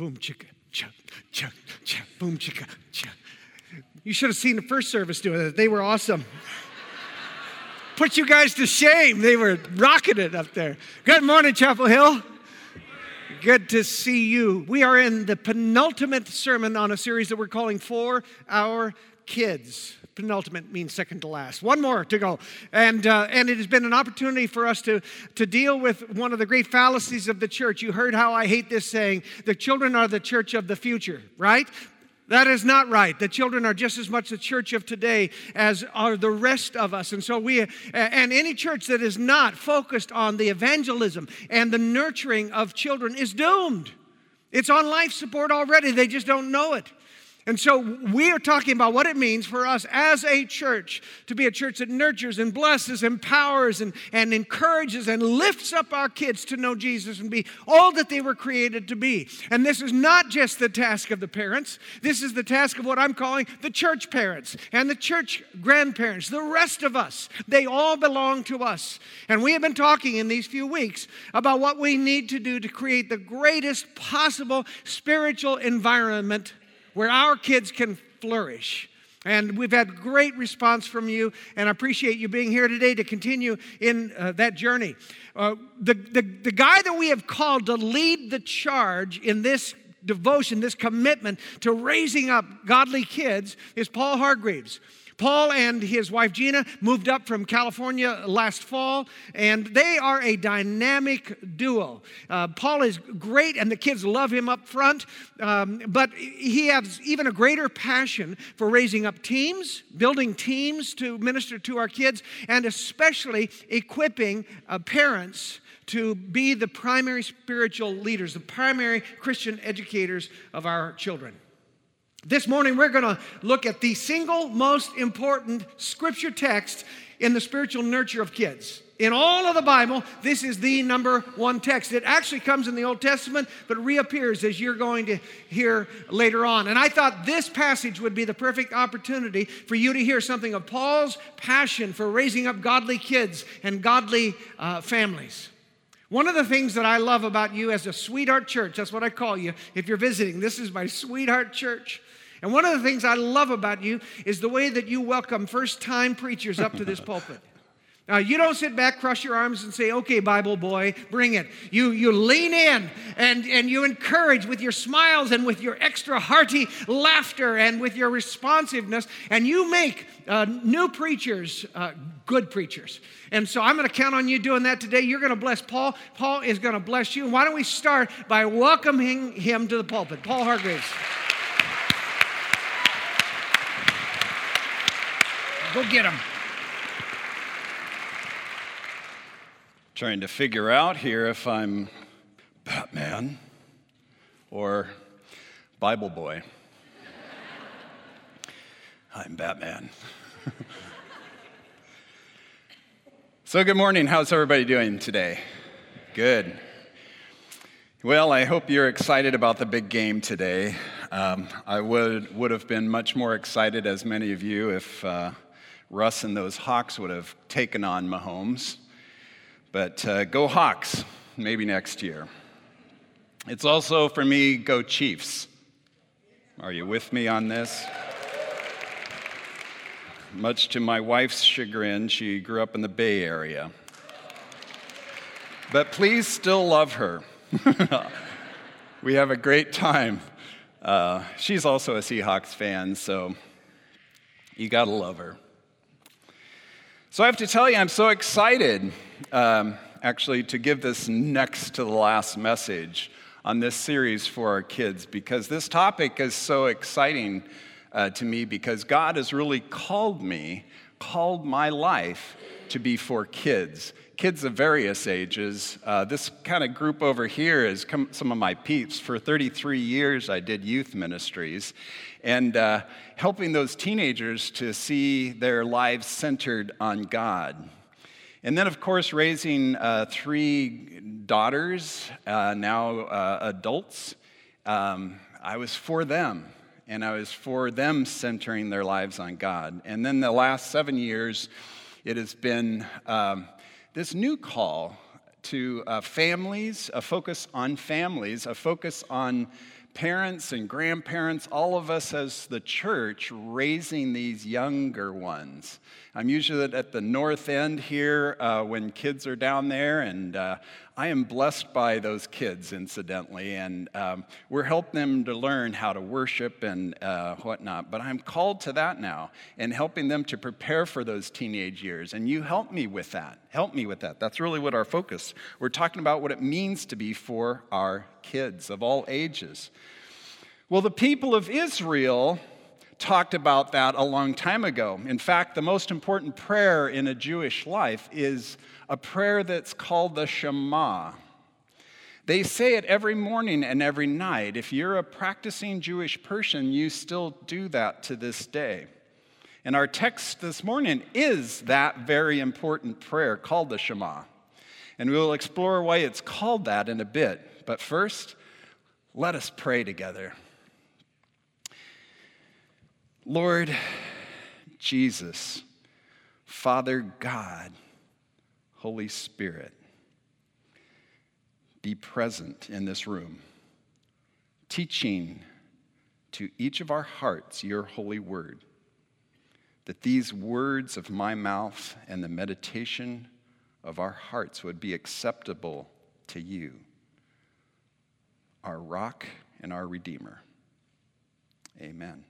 boom, chicka, chuck, chuck, chuck, boom, chicka, chuck. You should have seen the first service doing it. They were awesome. Put you guys to shame. They were rocking it up there. Good morning, Chapel Hill. Good to see you. We are in the penultimate sermon on a series that we're calling For Our Kids. Penultimate means second to last. One more to go. And, uh, and it has been an opportunity for us to, to deal with one of the great fallacies of the church. You heard how I hate this saying the children are the church of the future, right? That is not right. The children are just as much the church of today as are the rest of us. And so we, and any church that is not focused on the evangelism and the nurturing of children is doomed. It's on life support already. They just don't know it. And so we are talking about what it means for us as a church to be a church that nurtures and blesses, empowers, and, and encourages and lifts up our kids to know Jesus and be all that they were created to be. And this is not just the task of the parents, this is the task of what I'm calling the church parents and the church grandparents, the rest of us. They all belong to us. And we have been talking in these few weeks about what we need to do to create the greatest possible spiritual environment where our kids can flourish. And we've had great response from you, and I appreciate you being here today to continue in uh, that journey. Uh, the, the, the guy that we have called to lead the charge in this devotion, this commitment to raising up godly kids, is Paul Hargreaves. Paul and his wife Gina moved up from California last fall, and they are a dynamic duo. Uh, Paul is great, and the kids love him up front, um, but he has even a greater passion for raising up teams, building teams to minister to our kids, and especially equipping uh, parents to be the primary spiritual leaders, the primary Christian educators of our children. This morning, we're going to look at the single most important scripture text in the spiritual nurture of kids. In all of the Bible, this is the number one text. It actually comes in the Old Testament, but reappears as you're going to hear later on. And I thought this passage would be the perfect opportunity for you to hear something of Paul's passion for raising up godly kids and godly uh, families. One of the things that I love about you as a sweetheart church, that's what I call you if you're visiting, this is my sweetheart church. And one of the things I love about you is the way that you welcome first time preachers up to this pulpit. Now, you don't sit back, cross your arms, and say, okay, Bible boy, bring it. You, you lean in and, and you encourage with your smiles and with your extra hearty laughter and with your responsiveness, and you make uh, new preachers uh, good preachers. And so I'm going to count on you doing that today. You're going to bless Paul. Paul is going to bless you. Why don't we start by welcoming him to the pulpit? Paul Hargreaves. Go get him. Trying to figure out here if I'm Batman or Bible boy. I'm Batman. so, good morning. How's everybody doing today? Good. Well, I hope you're excited about the big game today. Um, I would, would have been much more excited, as many of you, if. Uh, Russ and those Hawks would have taken on Mahomes. But uh, go Hawks, maybe next year. It's also for me, go Chiefs. Are you with me on this? Much to my wife's chagrin, she grew up in the Bay Area. But please still love her. we have a great time. Uh, she's also a Seahawks fan, so you gotta love her. So I have to tell you, I'm so excited um, actually to give this next to the last message on this series for our kids because this topic is so exciting uh, to me because God has really called me, called my life to be for kids. Kids of various ages. Uh, this kind of group over here is come, some of my peeps. For 33 years, I did youth ministries and uh, helping those teenagers to see their lives centered on God. And then, of course, raising uh, three daughters, uh, now uh, adults. Um, I was for them, and I was for them centering their lives on God. And then the last seven years, it has been um, this new call to uh, families, a focus on families, a focus on parents and grandparents, all of us as the church, raising these younger ones. I'm usually at the north end here uh, when kids are down there, and uh, I am blessed by those kids, incidentally, and um, we're helping them to learn how to worship and uh, whatnot. But I'm called to that now and helping them to prepare for those teenage years. And you help me with that. Help me with that. That's really what our focus. We're talking about what it means to be for our kids of all ages. Well, the people of Israel talked about that a long time ago. In fact, the most important prayer in a Jewish life is a prayer that's called the Shema. They say it every morning and every night. If you're a practicing Jewish person, you still do that to this day. And our text this morning is that very important prayer called the Shema. And we'll explore why it's called that in a bit. But first, let us pray together. Lord Jesus, Father God, Holy Spirit, be present in this room, teaching to each of our hearts your holy word, that these words of my mouth and the meditation of our hearts would be acceptable to you, our rock and our redeemer. Amen.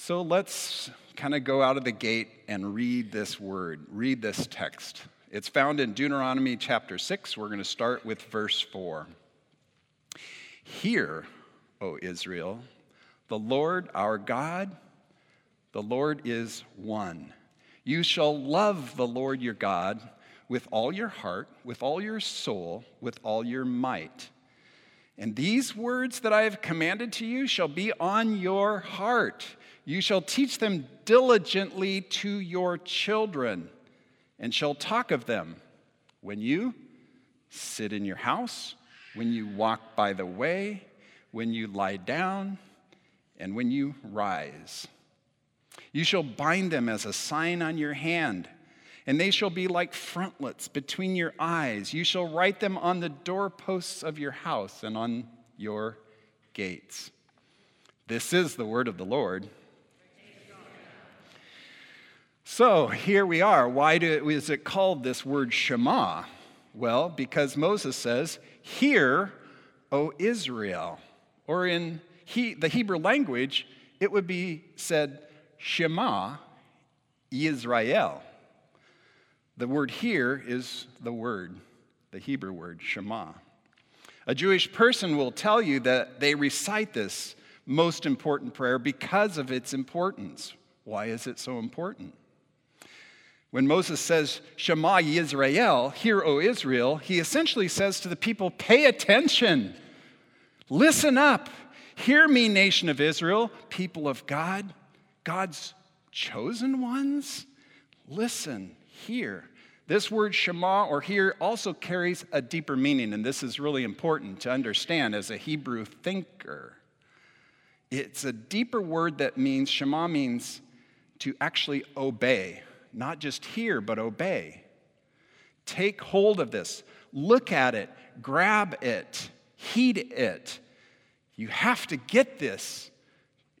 So let's kind of go out of the gate and read this word, read this text. It's found in Deuteronomy chapter 6. We're going to start with verse 4. Hear, O Israel, the Lord our God, the Lord is one. You shall love the Lord your God with all your heart, with all your soul, with all your might. And these words that I have commanded to you shall be on your heart. You shall teach them diligently to your children, and shall talk of them when you sit in your house, when you walk by the way, when you lie down, and when you rise. You shall bind them as a sign on your hand, and they shall be like frontlets between your eyes. You shall write them on the doorposts of your house and on your gates. This is the word of the Lord. So here we are. Why do, is it called this word Shema? Well, because Moses says, Hear, O Israel. Or in he, the Hebrew language, it would be said, Shema, Israel. The word here is the word, the Hebrew word, Shema. A Jewish person will tell you that they recite this most important prayer because of its importance. Why is it so important? When Moses says, Shema Yisrael, hear, O Israel, he essentially says to the people, pay attention, listen up, hear me, nation of Israel, people of God, God's chosen ones. Listen, hear. This word Shema or hear also carries a deeper meaning, and this is really important to understand as a Hebrew thinker. It's a deeper word that means, Shema means to actually obey not just hear, but obey. Take hold of this, look at it, grab it, heed it. You have to get this.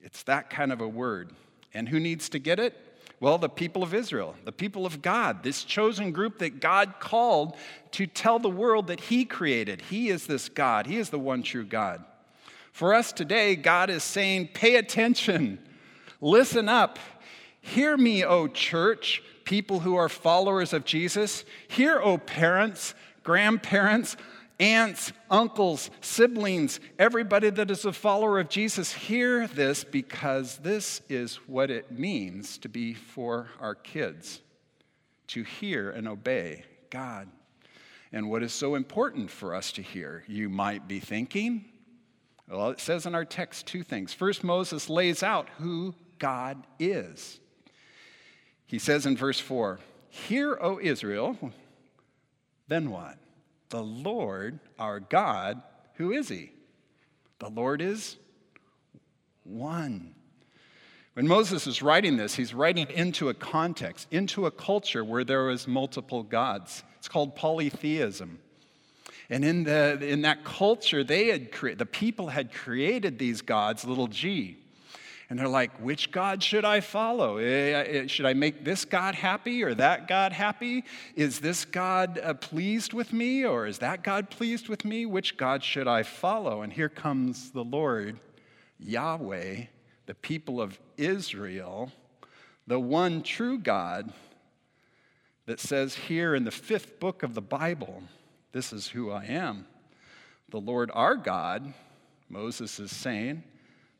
It's that kind of a word. And who needs to get it? Well, the people of Israel, the people of God, this chosen group that God called to tell the world that He created. He is this God, He is the one true God. For us today, God is saying, pay attention, listen up, Hear me, O church, people who are followers of Jesus. Hear, O parents, grandparents, aunts, uncles, siblings, everybody that is a follower of Jesus. Hear this because this is what it means to be for our kids to hear and obey God. And what is so important for us to hear? You might be thinking, well, it says in our text two things. First, Moses lays out who God is. He says in verse 4 Hear, O Israel, then what? The Lord our God, who is he? The Lord is one. When Moses is writing this, he's writing into a context, into a culture where there was multiple gods. It's called polytheism. And in, the, in that culture, they had cre- the people had created these gods, little g. And they're like, which God should I follow? Eh, eh, should I make this God happy or that God happy? Is this God uh, pleased with me or is that God pleased with me? Which God should I follow? And here comes the Lord, Yahweh, the people of Israel, the one true God that says here in the fifth book of the Bible, This is who I am. The Lord our God, Moses is saying,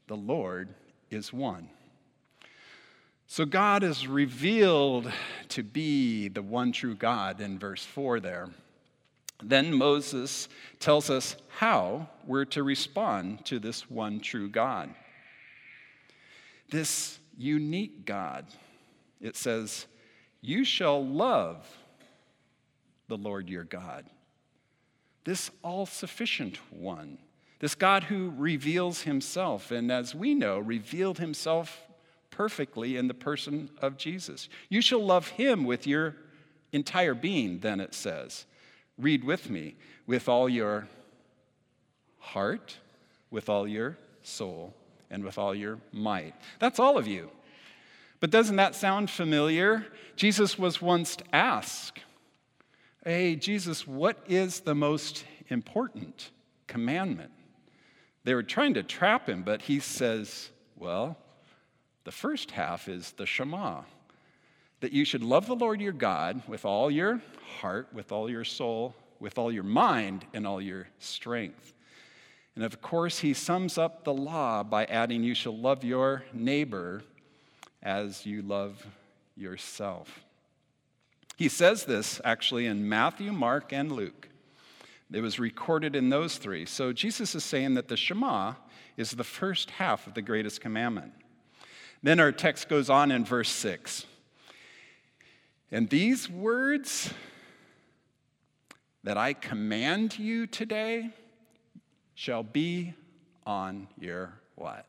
the Lord is one. So God is revealed to be the one true God in verse 4 there. Then Moses tells us how we're to respond to this one true God. This unique God. It says, You shall love the Lord your God, this all sufficient one this God who reveals himself, and as we know, revealed himself perfectly in the person of Jesus. You shall love him with your entire being, then it says. Read with me with all your heart, with all your soul, and with all your might. That's all of you. But doesn't that sound familiar? Jesus was once asked, Hey, Jesus, what is the most important commandment? They were trying to trap him, but he says, Well, the first half is the Shema that you should love the Lord your God with all your heart, with all your soul, with all your mind, and all your strength. And of course, he sums up the law by adding, You shall love your neighbor as you love yourself. He says this actually in Matthew, Mark, and Luke. It was recorded in those three. So Jesus is saying that the Shema is the first half of the greatest commandment. Then our text goes on in verse 6. And these words that I command you today shall be on your what?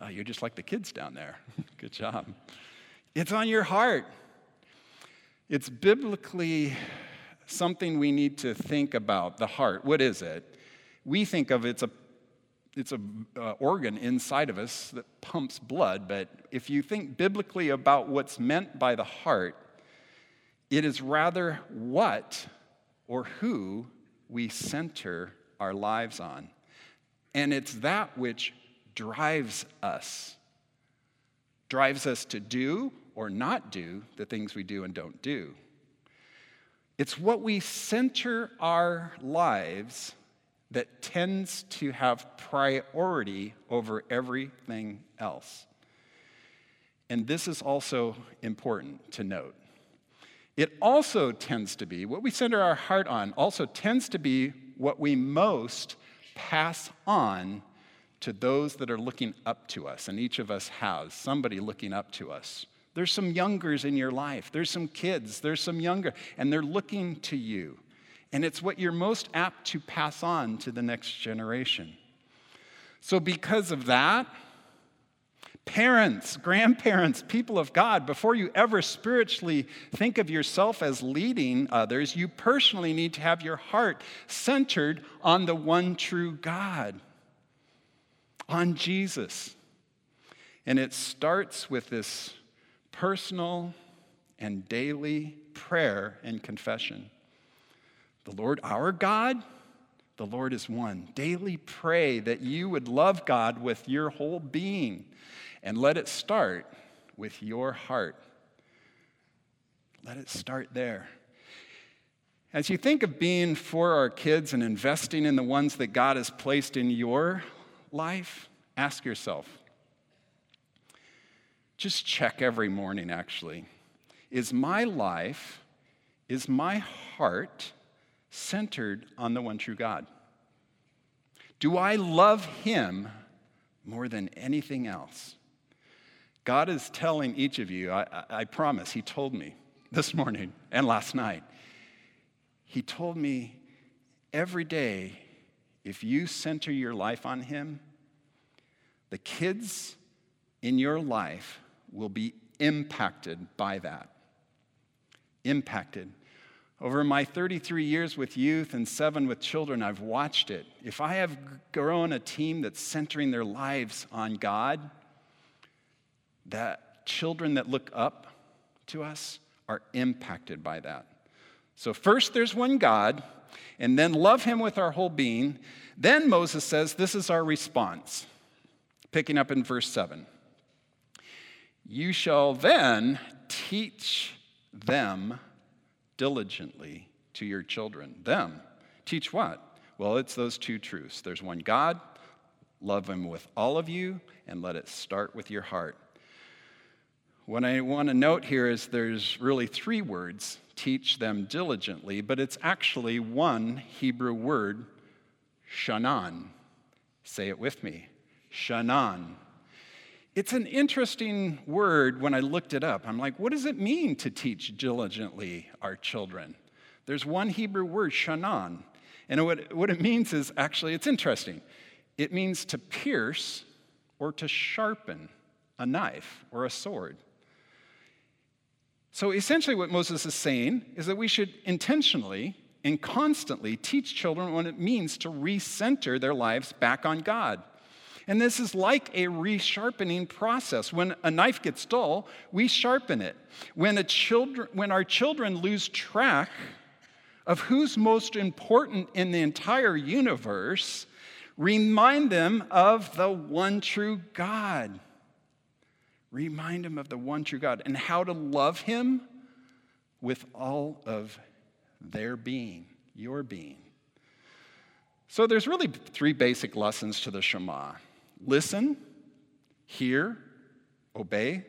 Oh, you're just like the kids down there. Good job. It's on your heart. It's biblically something we need to think about the heart. What is it? We think of it's a it's an uh, organ inside of us that pumps blood, but if you think biblically about what's meant by the heart, it is rather what or who we center our lives on. And it's that which drives us, drives us to do or not do the things we do and don't do. It's what we center our lives that tends to have priority over everything else. And this is also important to note. It also tends to be, what we center our heart on, also tends to be what we most pass on to those that are looking up to us. And each of us has somebody looking up to us. There's some youngers in your life. There's some kids. There's some younger, and they're looking to you. And it's what you're most apt to pass on to the next generation. So, because of that, parents, grandparents, people of God, before you ever spiritually think of yourself as leading others, you personally need to have your heart centered on the one true God, on Jesus. And it starts with this personal and daily prayer and confession. The Lord our God, the Lord is one. Daily pray that you would love God with your whole being and let it start with your heart. Let it start there. As you think of being for our kids and investing in the ones that God has placed in your life, ask yourself just check every morning actually. Is my life, is my heart centered on the one true God? Do I love Him more than anything else? God is telling each of you, I, I, promise, He told me this morning and last night. He told me every day, if you center your life on Him, the kids in your life will be impacted by that. Impacted. Over my 33 years with youth and seven with children, I've watched it. If I have grown a team that's centering their lives on God, that children that look up to us are impacted by that. So, first, there's one God, and then love him with our whole being. Then Moses says, This is our response. Picking up in verse 7. You shall then teach them diligently to your children. Them. Teach what? Well, it's those two truths. There's one God, love Him with all of you, and let it start with your heart. What I want to note here is there's really three words teach them diligently, but it's actually one Hebrew word, shanan. Say it with me shanan. It's an interesting word when I looked it up. I'm like, what does it mean to teach diligently our children? There's one Hebrew word, shanan. And what, what it means is actually, it's interesting. It means to pierce or to sharpen a knife or a sword. So essentially, what Moses is saying is that we should intentionally and constantly teach children what it means to recenter their lives back on God. And this is like a resharpening process. When a knife gets dull, we sharpen it. When, children, when our children lose track of who's most important in the entire universe, remind them of the one true God. Remind them of the one true God and how to love Him with all of their being, your being. So there's really three basic lessons to the Shema listen, hear, obey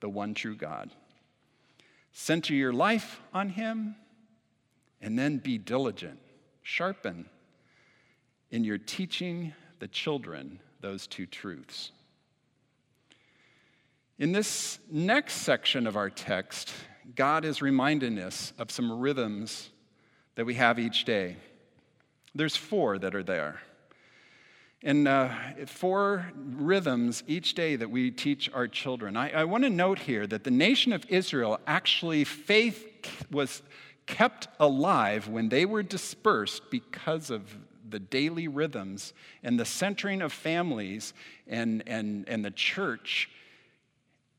the one true God. Center your life on Him, and then be diligent, sharpen in your teaching the children those two truths. In this next section of our text, God is reminding us of some rhythms that we have each day. There's four that are there. And uh, four rhythms each day that we teach our children. I, I want to note here that the nation of Israel actually, faith was kept alive when they were dispersed because of the daily rhythms and the centering of families and, and, and the church,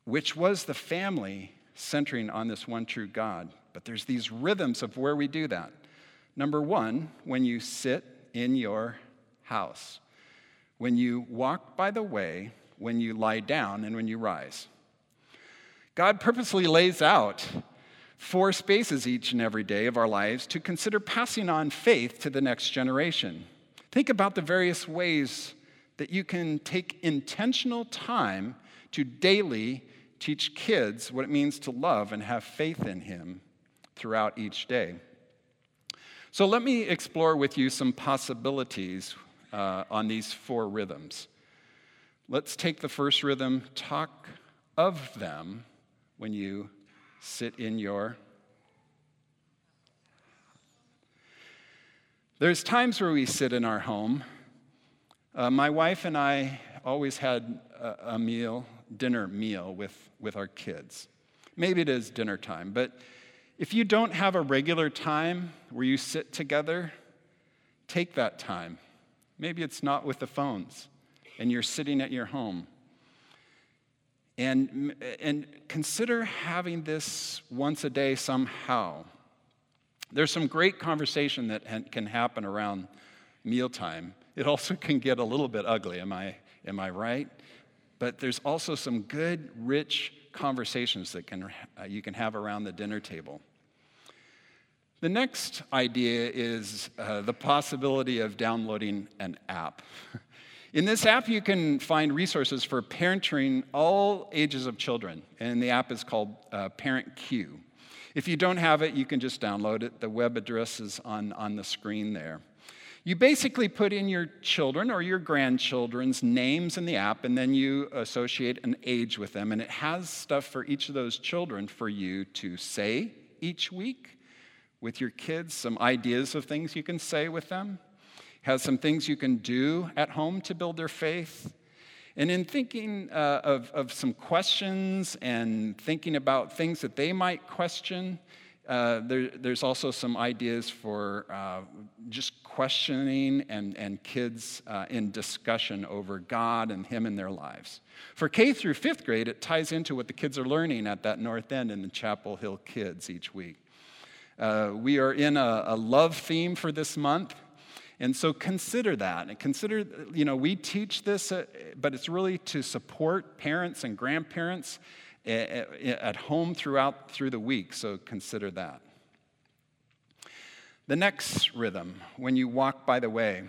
which was the family centering on this one true God. But there's these rhythms of where we do that. Number one, when you sit in your house when you walk by the way, when you lie down, and when you rise. God purposely lays out four spaces each and every day of our lives to consider passing on faith to the next generation. Think about the various ways that you can take intentional time to daily teach kids what it means to love and have faith in Him throughout each day. So, let me explore with you some possibilities uh, on these four rhythms. Let's take the first rhythm talk of them when you sit in your. There's times where we sit in our home. Uh, my wife and I always had a, a meal, dinner meal with, with our kids. Maybe it is dinner time, but if you don't have a regular time where you sit together, take that time. Maybe it's not with the phones and you're sitting at your home. And, and consider having this once a day somehow. There's some great conversation that can happen around mealtime. It also can get a little bit ugly, am I, am I right? But there's also some good, rich conversations that can, uh, you can have around the dinner table. The next idea is uh, the possibility of downloading an app. In this app, you can find resources for parenting all ages of children, and the app is called uh, Parent Cue. If you don't have it, you can just download it. The web address is on, on the screen there. You basically put in your children or your grandchildren's names in the app, and then you associate an age with them, and it has stuff for each of those children for you to say each week with your kids, some ideas of things you can say with them, has some things you can do at home to build their faith. And in thinking uh, of, of some questions and thinking about things that they might question, uh, there, there's also some ideas for uh, just questioning and, and kids uh, in discussion over God and Him in their lives. For K through fifth grade, it ties into what the kids are learning at that North End in the Chapel Hill Kids each week. Uh, we are in a, a love theme for this month. And so consider that. And consider, you know, we teach this, uh, but it's really to support parents and grandparents at home throughout through the week, so consider that. The next rhythm, when you walk by the way.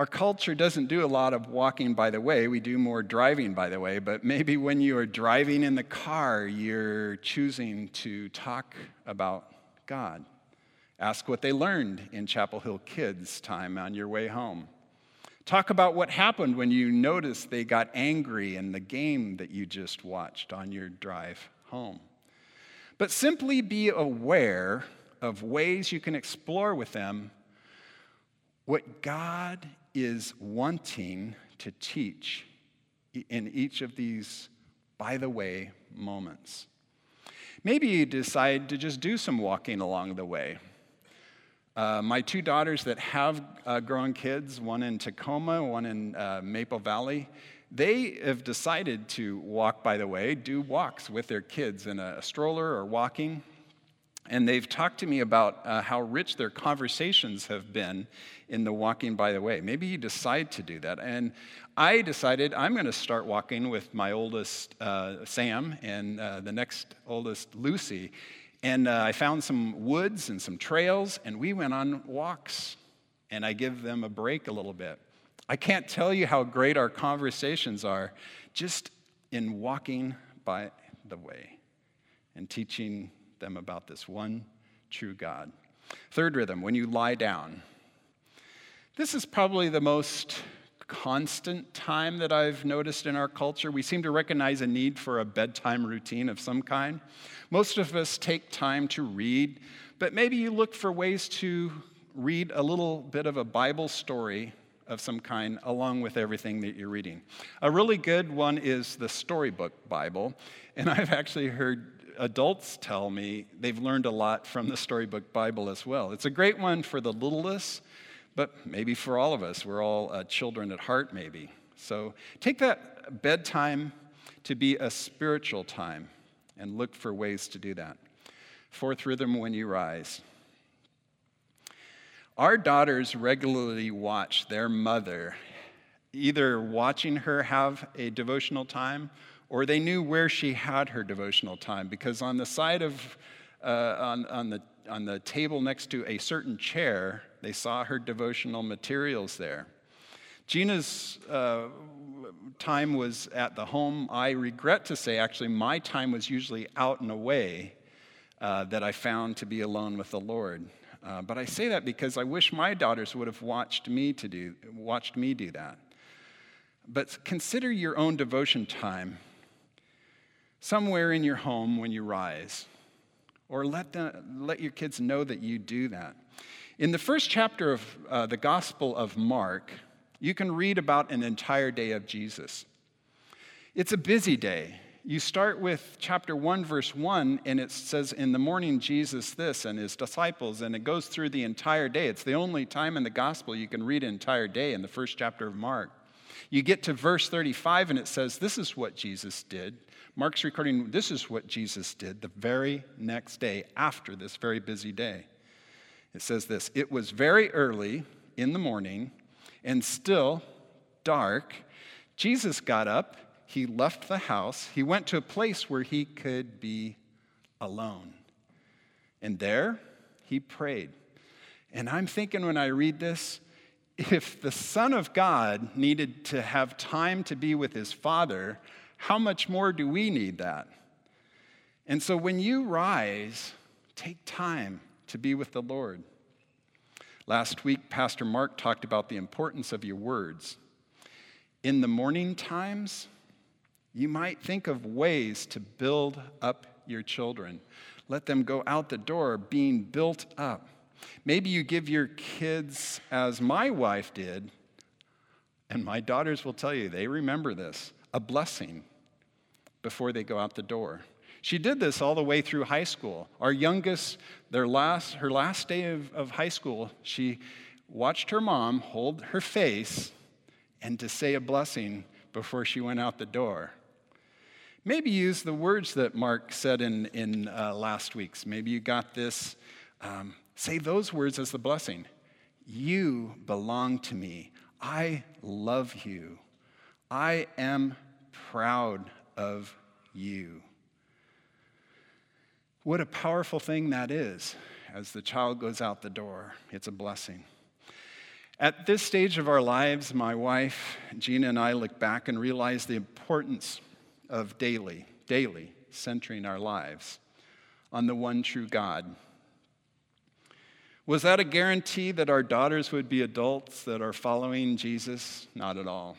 Our culture doesn't do a lot of walking by the way. We do more driving by the way, but maybe when you are driving in the car, you're choosing to talk about God. Ask what they learned in Chapel Hill Kids time on your way home. Talk about what happened when you noticed they got angry in the game that you just watched on your drive home. But simply be aware of ways you can explore with them what God is wanting to teach in each of these by the way moments. Maybe you decide to just do some walking along the way. Uh, my two daughters that have uh, grown kids, one in Tacoma, one in uh, Maple Valley, they have decided to walk, by the way, do walks with their kids in a, a stroller or walking. And they've talked to me about uh, how rich their conversations have been in the walking by the way. Maybe you decide to do that. And I decided I'm going to start walking with my oldest, uh, Sam, and uh, the next oldest, Lucy. And uh, I found some woods and some trails, and we went on walks. And I give them a break a little bit. I can't tell you how great our conversations are just in walking by the way and teaching them about this one true God. Third rhythm, when you lie down. This is probably the most constant time that I've noticed in our culture. We seem to recognize a need for a bedtime routine of some kind. Most of us take time to read, but maybe you look for ways to read a little bit of a Bible story of some kind along with everything that you're reading. A really good one is the Storybook Bible, and I've actually heard adults tell me they've learned a lot from the Storybook Bible as well. It's a great one for the littlest but maybe for all of us, we're all uh, children at heart, maybe. So take that bedtime to be a spiritual time and look for ways to do that. Fourth rhythm when you rise. Our daughters regularly watch their mother, either watching her have a devotional time or they knew where she had her devotional time because on the side of, uh, on, on, the, on the table next to a certain chair, they saw her devotional materials there. Gina's uh, time was at the home. I regret to say, actually, my time was usually out and away uh, that I found to be alone with the Lord. Uh, but I say that because I wish my daughters would have watched me to do watched me do that. But consider your own devotion time somewhere in your home when you rise, or let, let your kids know that you do that. In the first chapter of uh, the Gospel of Mark, you can read about an entire day of Jesus. It's a busy day. You start with chapter 1, verse 1, and it says, In the morning, Jesus this and his disciples, and it goes through the entire day. It's the only time in the gospel you can read an entire day in the first chapter of Mark. You get to verse 35, and it says, This is what Jesus did. Mark's recording, this is what Jesus did the very next day after this very busy day. It says this It was very early in the morning and still dark. Jesus got up, he left the house, he went to a place where he could be alone. And there he prayed. And I'm thinking when I read this, if the Son of God needed to have time to be with his Father, how much more do we need that? And so when you rise, take time to be with the Lord. Last week, Pastor Mark talked about the importance of your words. In the morning times, you might think of ways to build up your children. Let them go out the door being built up. Maybe you give your kids, as my wife did, and my daughters will tell you, they remember this, a blessing before they go out the door. She did this all the way through high school. Our youngest, their last, her last day of, of high school, she watched her mom hold her face and to say a blessing before she went out the door. Maybe use the words that Mark said in, in uh, last week's. Maybe you got this. Um, say those words as the blessing. You belong to me. I love you. I am proud of you. What a powerful thing that is as the child goes out the door. It's a blessing. At this stage of our lives, my wife, Gina, and I look back and realize the importance of daily, daily centering our lives on the one true God. Was that a guarantee that our daughters would be adults that are following Jesus? Not at all.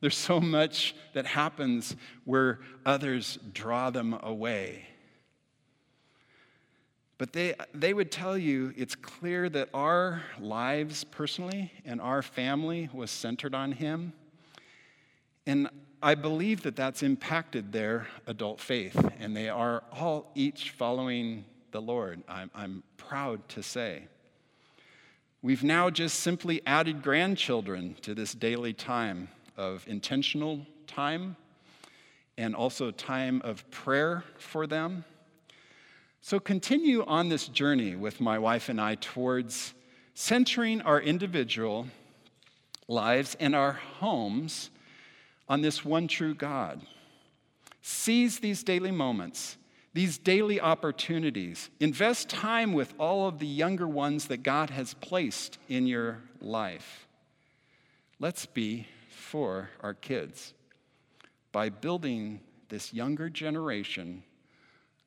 There's so much that happens where others draw them away. But they, they would tell you it's clear that our lives personally and our family was centered on Him. And I believe that that's impacted their adult faith, and they are all each following the Lord, I'm, I'm proud to say. We've now just simply added grandchildren to this daily time of intentional time and also time of prayer for them so, continue on this journey with my wife and I towards centering our individual lives and our homes on this one true God. Seize these daily moments, these daily opportunities. Invest time with all of the younger ones that God has placed in your life. Let's be for our kids by building this younger generation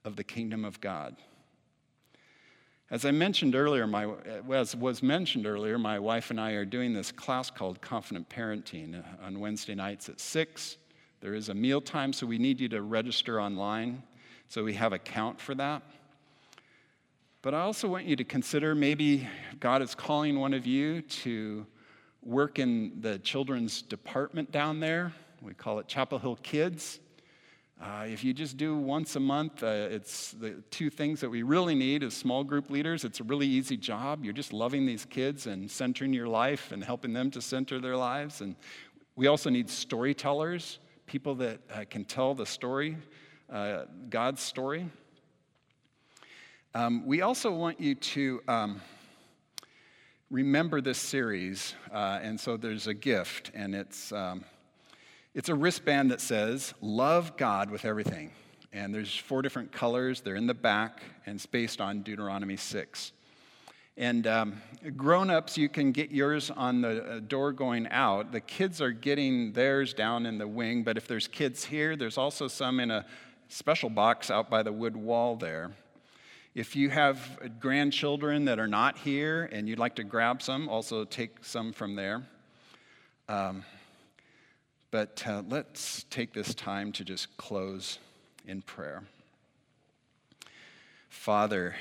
of the kingdom of God. As I mentioned earlier, my, as was mentioned earlier, my wife and I are doing this class called Confident Parenting uh, on Wednesday nights at 6. There is a meal time, so we need you to register online so we have a count for that. But I also want you to consider maybe God is calling one of you to work in the children's department down there. We call it Chapel Hill Kids. Uh, if you just do once a month, uh, it's the two things that we really need as small group leaders. It's a really easy job. You're just loving these kids and centering your life and helping them to center their lives. And we also need storytellers, people that uh, can tell the story, uh, God's story. Um, we also want you to um, remember this series. Uh, and so there's a gift, and it's. Um, it's a wristband that says, Love God with everything. And there's four different colors. They're in the back, and it's based on Deuteronomy 6. And um, grown ups, you can get yours on the uh, door going out. The kids are getting theirs down in the wing, but if there's kids here, there's also some in a special box out by the wood wall there. If you have grandchildren that are not here and you'd like to grab some, also take some from there. Um, but uh, let's take this time to just close in prayer. Father,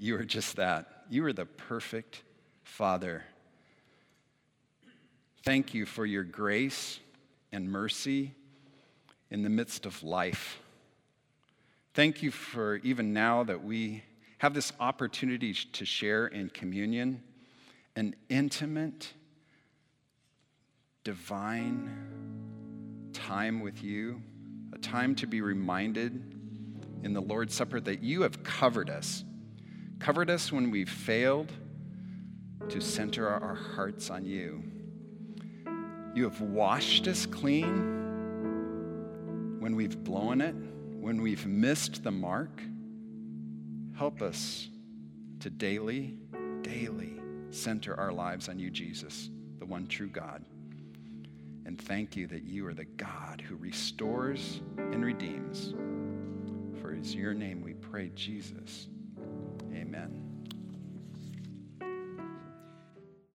you are just that. You are the perfect Father. Thank you for your grace and mercy in the midst of life. Thank you for even now that we have this opportunity to share in communion an intimate, divine, time with you, a time to be reminded in the Lord's Supper that you have covered us, covered us when we've failed to center our hearts on you. You have washed us clean when we've blown it, when we've missed the mark. Help us to daily, daily center our lives on you, Jesus, the one true God and thank you that you are the God who restores and redeems. For it is your name we pray, Jesus. Amen.